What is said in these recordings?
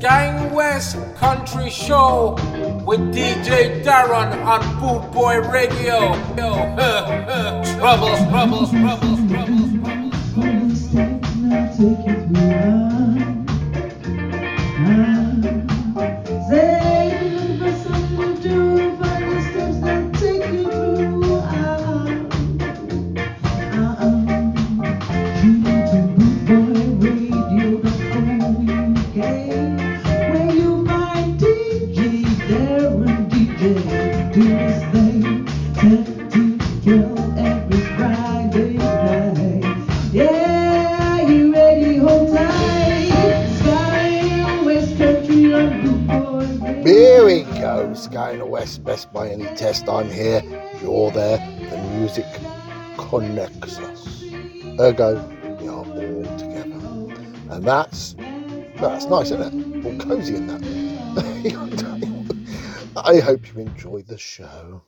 Gang West Country Show with DJ Darren on Boot Boy Radio. troubles, troubles, troubles, troubles, troubles. I'm here, you're there, the music connects us. Ergo, we are all together. And that's that's nice, isn't it? All cozy in that. I hope you enjoyed the show.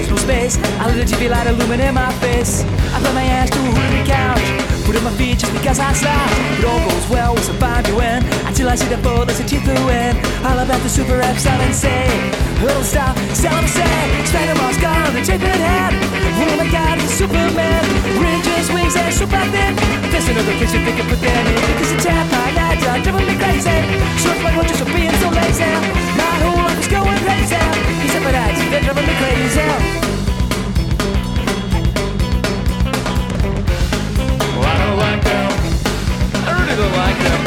personal um space. I let a TV light illuminate my face. I put my ass to a ruby couch. Put in my feet just because I slapped. It all goes well with survive you in. Until I see the foe that's a teeth through in. All about the super apps I've been saying. Little stop, sell them say. Spider Man's gone, the chicken head. Oh my god, it's Superman. Ridges, wings, and super thin. There's another place you think I put them in. Because the tap, I night, I'm driving me crazy. Short my watches for being so lazy. My whole life is going crazy they're driving me crazy. I don't like them. I really don't like them.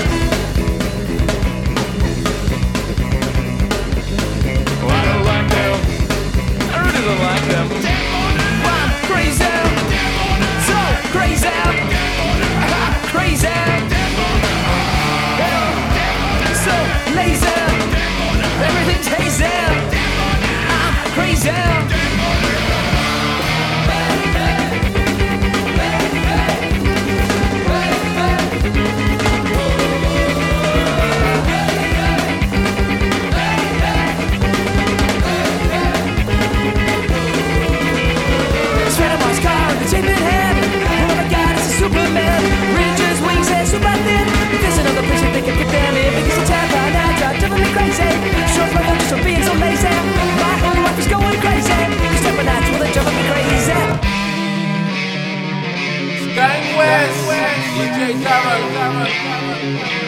I don't like them. I really don't like them. driving me crazy. Gang West, DJ Darren.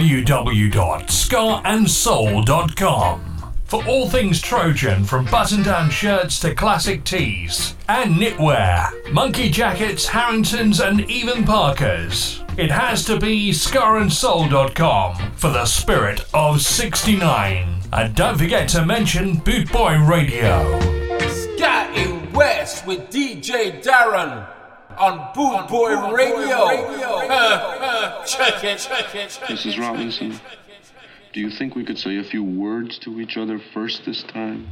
www.scarandsoul.com for all things Trojan from button down shirts to classic tees and knitwear, monkey jackets, Harringtons, and even Parkers. It has to be scarandsoul.com for the spirit of 69. And don't forget to mention Boot Boy Radio. Scotty West with DJ Darren on Boot Boy Radio. check it, check it, check it. Mrs. Robinson, do you think we could say a few words to each other first this time?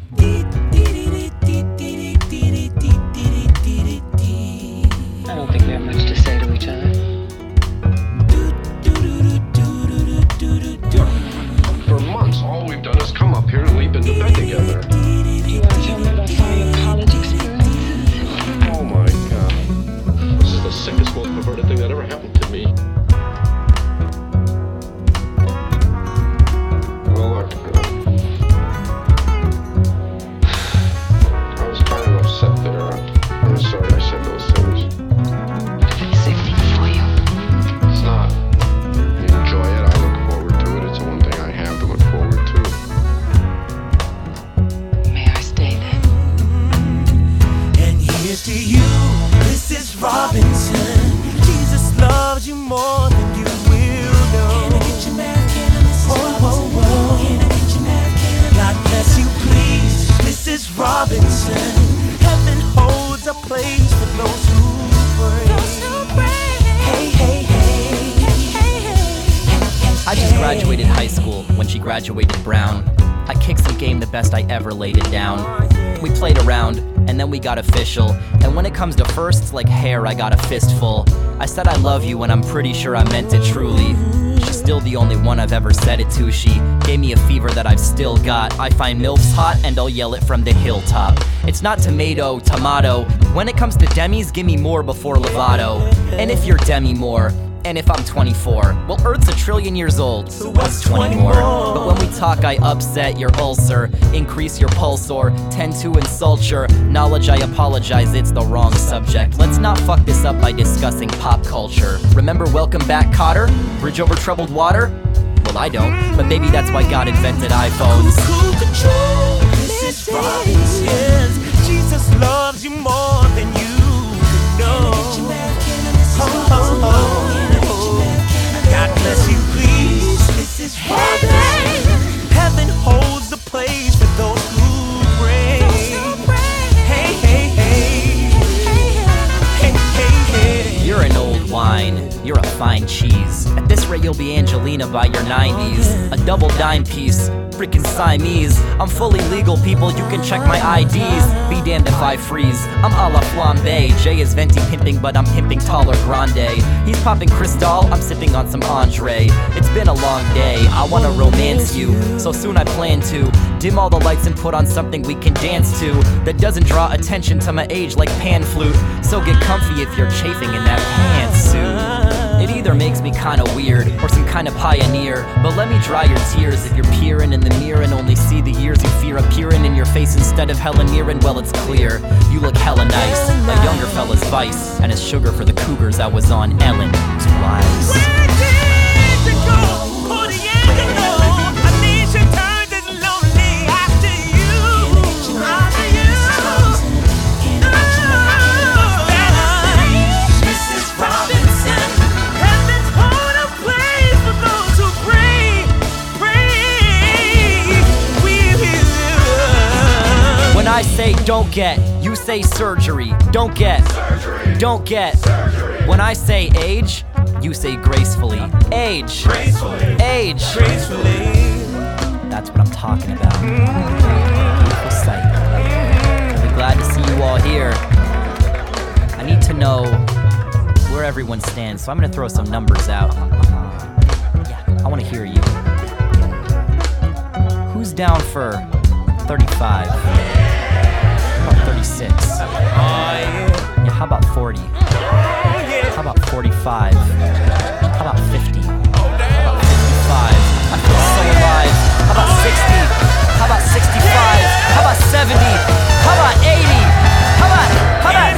Said I love you, and I'm pretty sure I meant it truly. She's still the only one I've ever said it to. She gave me a fever that I've still got. I find MILFs hot, and I'll yell it from the hilltop. It's not tomato, tomato. When it comes to demis, give me more before Lovato. And if you're Demi Moore, and if I'm 24, well, Earth's a trillion years old, so what's 20 more? But when we talk, I upset your ulcer, increase your pulsor, tend to insult your knowledge. I apologize, it's the wrong subject. Let's not fuck this up by discussing pop culture. Remember Welcome Back, Kotter? Bridge over troubled water? Well, I don't, but maybe that's why God invented iPhones. Cool control, Mrs. Robinson. Jesus loves you more than you could know. Ho, ho, ho. God bless you, please, Mrs. Robinson. Heaven holds a place for those who pray. Hey, hey, hey. Hey, hey, hey. You're an old wine, you're a fine cheese. At this rate, you'll be Angelina by your 90s. A double dime piece, freaking Siamese. I'm fully legal, people, you can check my IDs. If I freeze. I'm a la flambe. Jay-Z's venti pimping, but I'm pimping taller grande. He's popping Cristal, I'm sipping on some Andre. It's been a long day, I wanna romance you. So soon I plan to dim all the lights and put on something we can dance to that doesn't draw attention to my age like pan flute. So get comfy if you're chafing in that pantsuit. It either makes me kinda weird or some kind of pioneer. But let me dry your tears if you're peering in the mirror and only see the years you fear appearing in your face instead of hella nearing. Well, it's clear you look hella nice. A younger fella's vice, and as sugar for the cougars, I was on Ellen. Where don't get, you say surgery. Don't get, don't get. When I say age, you say gracefully. Age, age. Gracefully. That's what I'm talking about. Beautiful sight. Be glad to see you all here. I need to know where everyone stands, so I'm gonna throw some numbers out. Yeah, I wanna hear you. Who's down for 35? How about 36? Yeah, how about 40? How about 45? How about 50? How about 55? I feel so alive. How about 60? How about 65? How about 70? How about 80? How about, how about,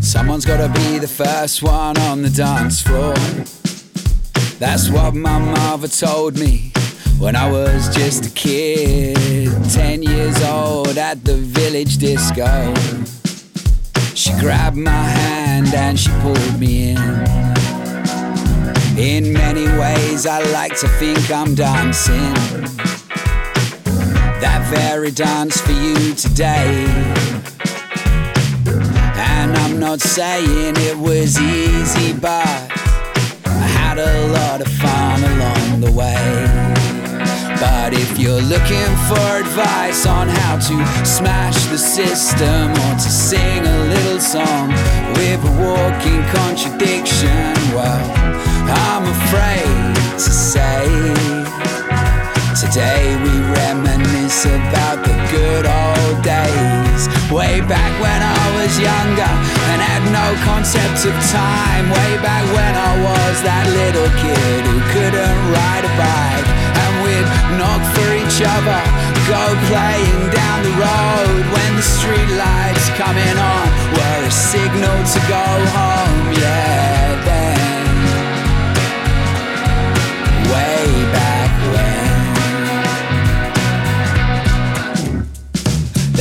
Someone's gotta be the first one on the dance floor. That's what my mother told me when I was just a kid. Ten years old at the village disco. She grabbed my hand and she pulled me in. In many ways, I like to think I'm dancing. That very dance for you today. And I'm not saying it was easy, but I had a lot of fun along the way. But if you're looking for advice on how to smash the system or to sing a little song with a walking contradiction, well, I'm afraid to say. Today we reminisce about the good old days. Way back when I was younger and had no concept of time. Way back when I was that little kid who couldn't ride a bike. And we'd knock for each other, go playing down the road. When the street lights coming on were a signal to go home. Yeah,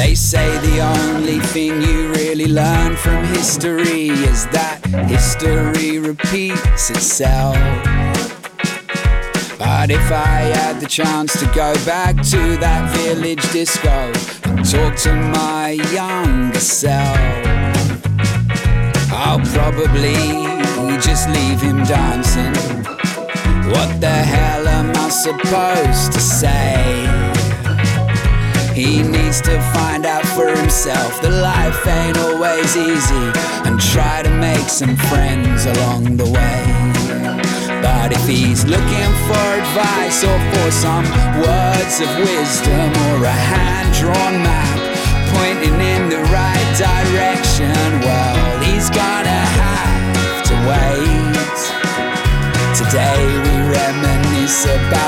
They say the only thing you really learn from history is that history repeats itself. But if I had the chance to go back to that village disco and talk to my younger self, I'll probably just leave him dancing. What the hell am I supposed to say? He needs to find out for himself that life ain't always easy and try to make some friends along the way. But if he's looking for advice or for some words of wisdom or a hand drawn map pointing in the right direction, well, he's gonna have to wait. Today we reminisce about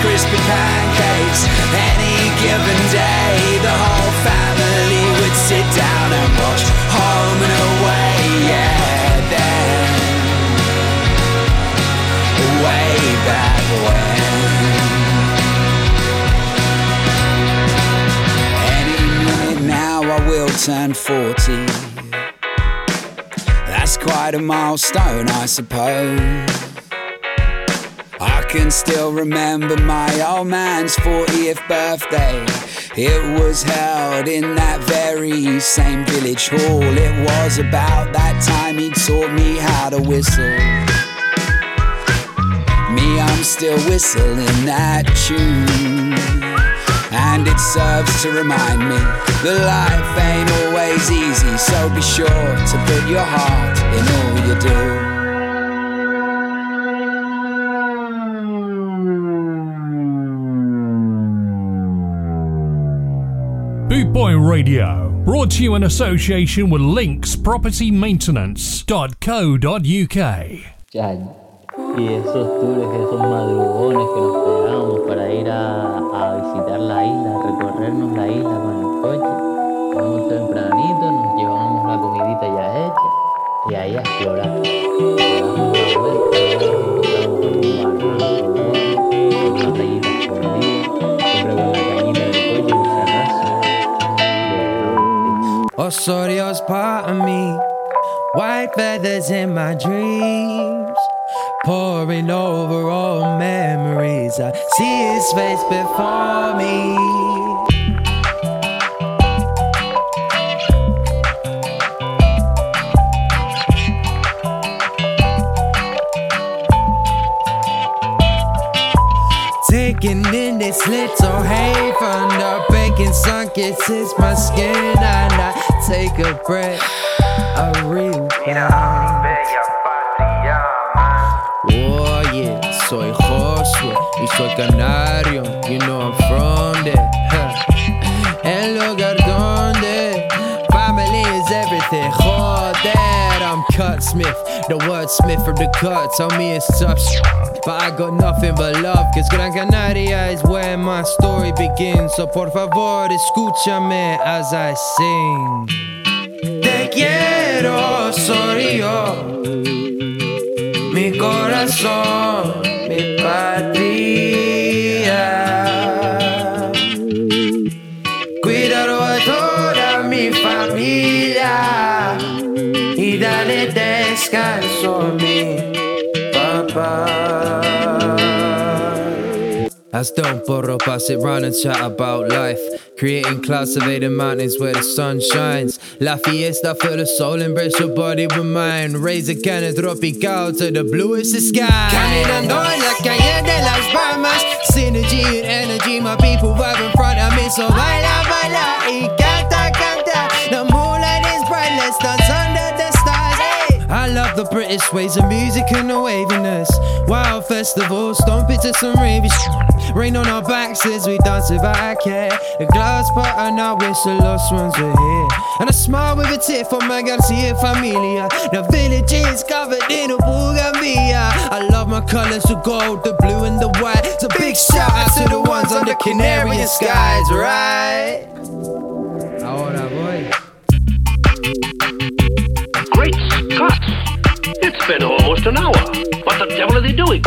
crispy pancakes, any given day, the whole family would sit down and watch Home and Away. Yeah, then way back when. Any minute now I will turn 40. That's quite a milestone, I suppose. Can still remember my old man's 40th birthday. It was held in that very same village hall. It was about that time he taught me how to whistle. Me, I'm still whistling that tune. And it serves to remind me that life ain't always easy. So be sure to put your heart in all you do. Boot Boy Radio, brought to you in association with Links Property Maintenance.co.uk. Ya, y esos tours, esos madrugones que nos pegamos para ir a, a visitar la isla, recorrernos la isla con el coche. Vamos tempranito, nos llevamos la comidita ya hecha y ahí a explorar. Damos una vuelta, una Osorio's part of me. White feathers in my dreams. Pouring over all memories. I see his face before me. Taking in this little haven, the bacon sun kisses my skin, and I take a breath. I really. Oh, yeah, soy Josué y soy canario. The wordsmith from the cut. Tell me it's tough, but I got nothing but love. Cause Gran Canaria is where my story begins. So por favor, escúchame as I sing. Te quiero, soy yo. Mi corazón, mi patria. Cuidado a toda mi familia y dale descanso a mi papá. As don't borrow, pass it round and chat about life. Creating clouds, surveying mountains where the sun shines. La fiesta for the soul, embrace your body with mine. Raise a can cannon tropical to the bluest of sky. Caminando en la calle de las Bahamas. Synergy and energy, my people vibe in front of me. So baila, baila the British ways of music and the waviness. Wild festivals, stomp it to some ravey Rain on our backs as we dance without a care. The glass pot and I wish the lost ones were here. And I smile with a tear for my Garcia familia. The village is covered in a bougainvillea. I love my colors of gold, the blue and the white. So big shout out to the ones under Canarian skies, right? Ahora voy. Great Scott! It's been almost an hour. What the devil are they doing?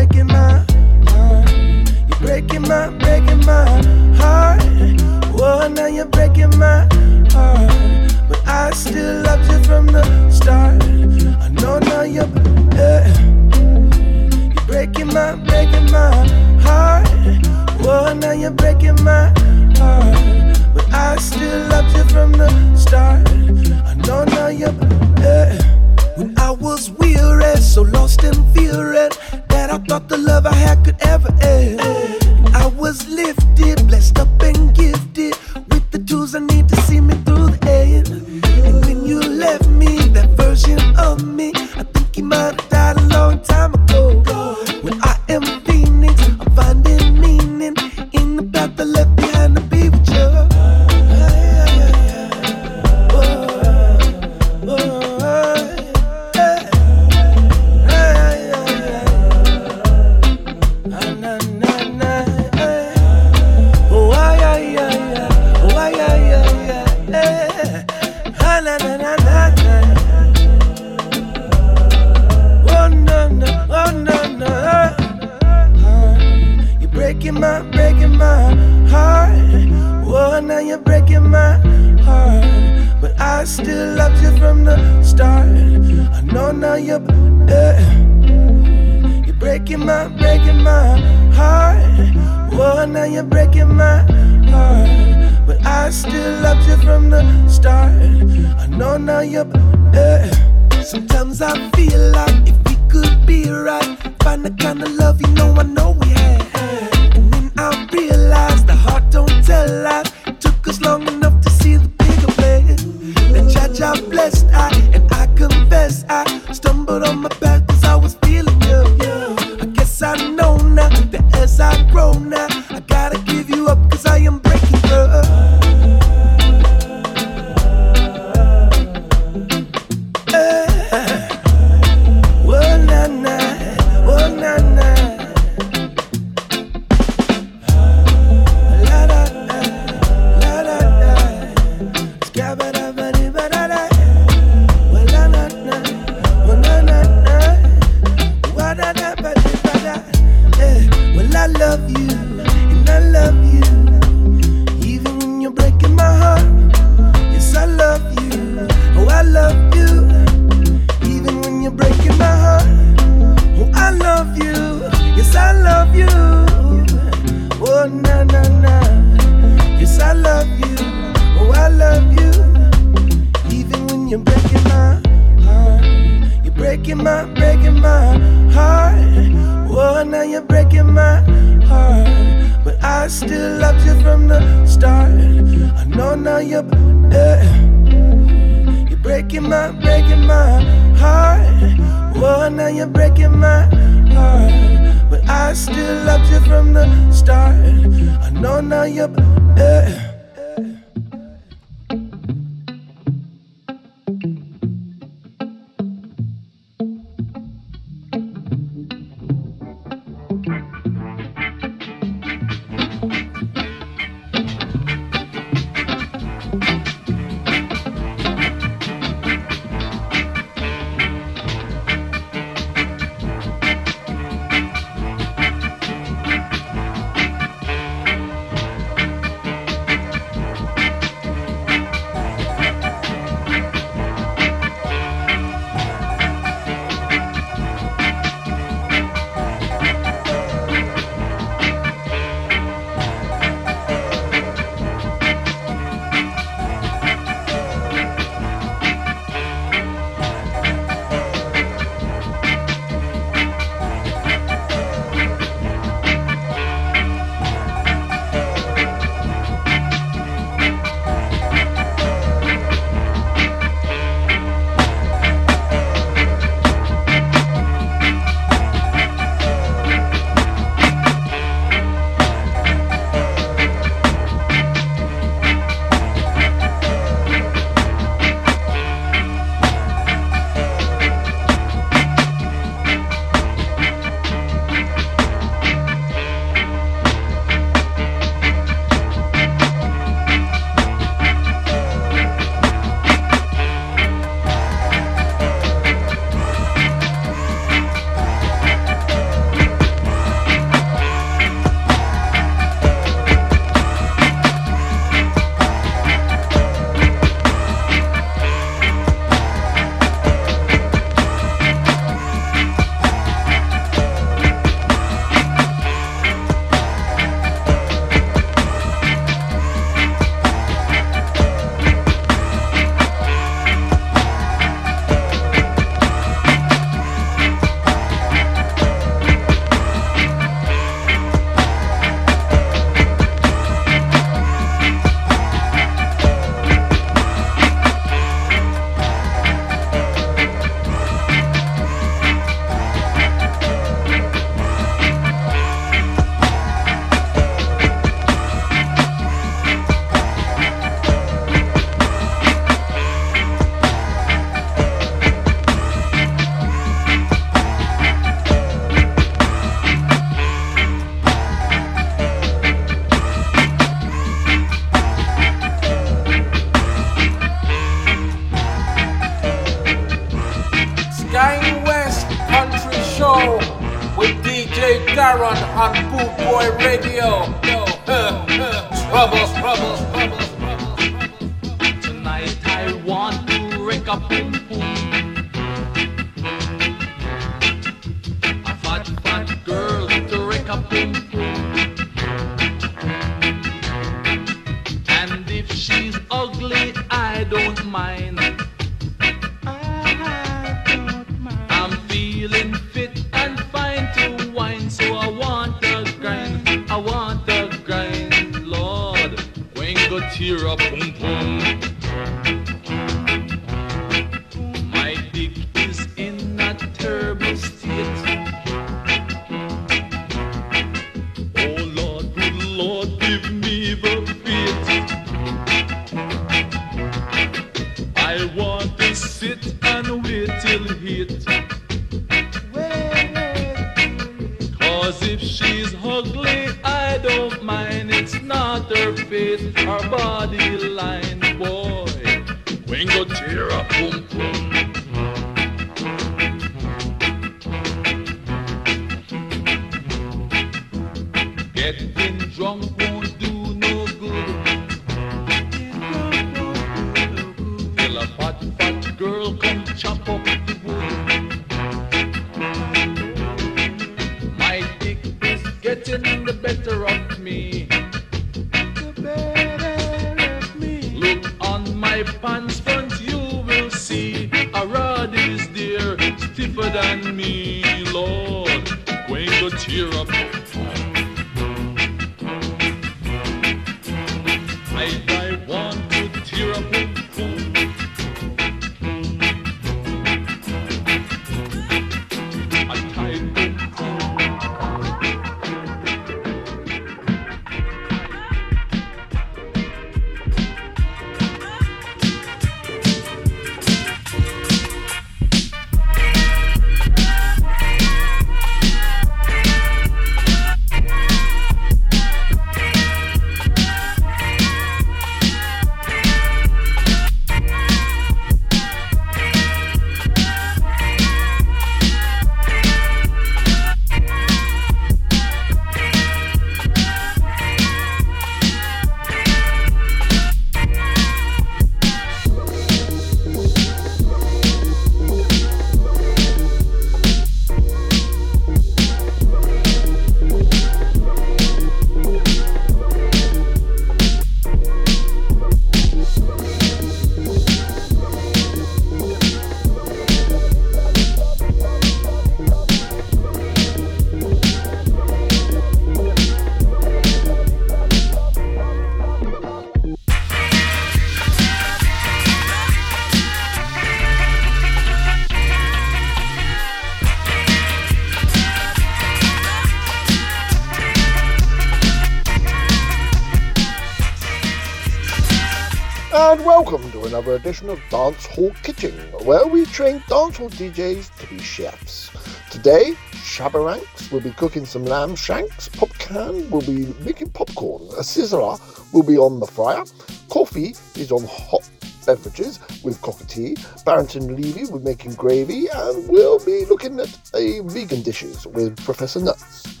Another edition of Dance Hall Kitchen, where we train dancehall DJs to be chefs. Today, Shabba Ranks will be cooking some lamb shanks, Popcaan will be making popcorn, a Sizzla will be on the fryer, coffee is on hot beverages with Cocoa Tea, Barrington Levy will be making gravy, and we'll be looking at a vegan dishes with Professor Nuts.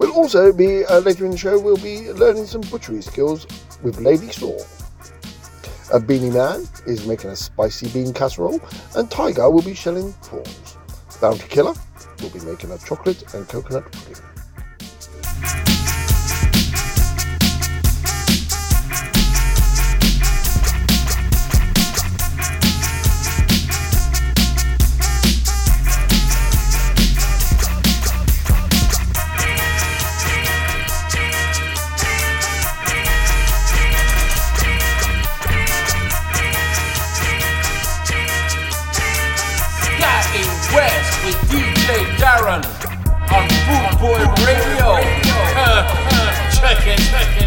We'll also be, uh, later in the show, we'll be learning some butchery skills with Lady Saw. A Beenie Man is making a spicy bean casserole, and Tiger will be shelling prawns. Bounty Killer will be making a chocolate and coconut pudding. Boy Radio. check it, check it, check it.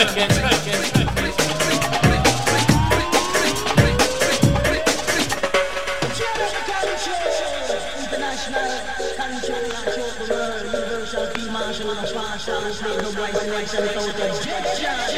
Marshall, Marshall, Marshall, Marshall, Marshall, Marshall, Marshall, Marshall, Marshall, Marshall, Marshall, Marshall, Marshall, Marshall, Marshall,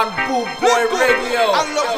on Boot Boy Radio.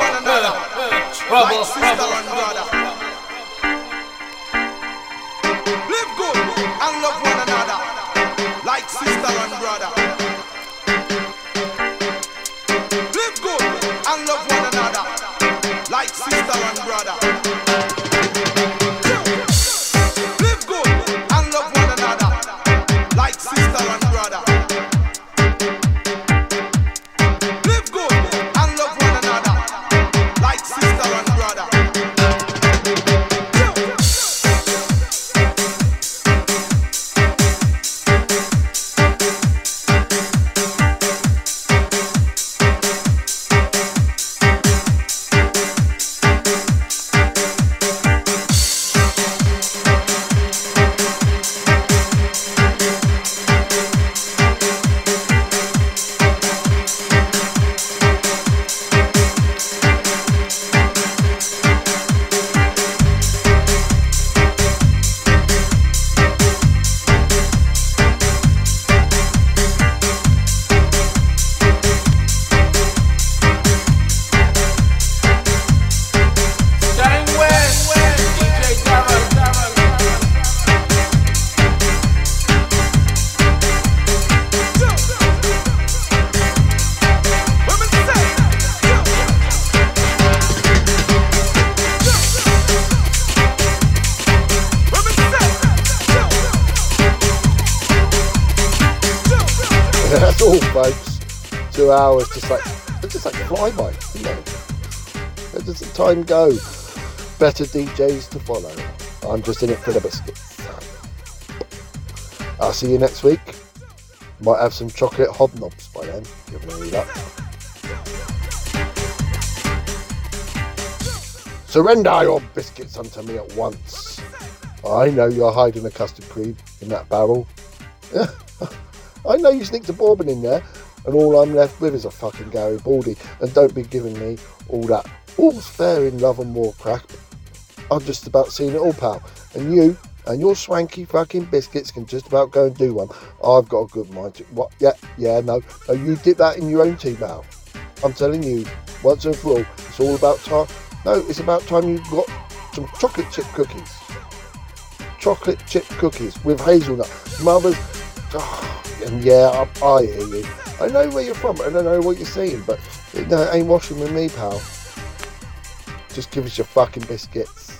Time go? Better DJs to follow. I'm just in it for the biscuits. I'll see you next week. Might have some chocolate hobnobs by then. Give me that. Surrender your biscuits unto me at once. I know you're hiding a custard cream in that barrel. I know you sneaked a bourbon in there, and all I'm left with is a fucking Garibaldi. And don't be giving me all that all's fair in love and war crack. I've just about seen it all, pal. And you and your swanky fucking biscuits can just about go and do one. I've got a good mind to. What? Yeah, yeah, no. No, you dip that in your own tea, pal. I'm telling you, once and for all, it's all about time. No, it's about time you got some chocolate chip cookies. Chocolate chip cookies with hazelnut. Mother's. Oh, and yeah, I, I hear you. I know where you're from and I know what you're saying, but no, it ain't washing with me, pal. Just give us your fucking biscuits.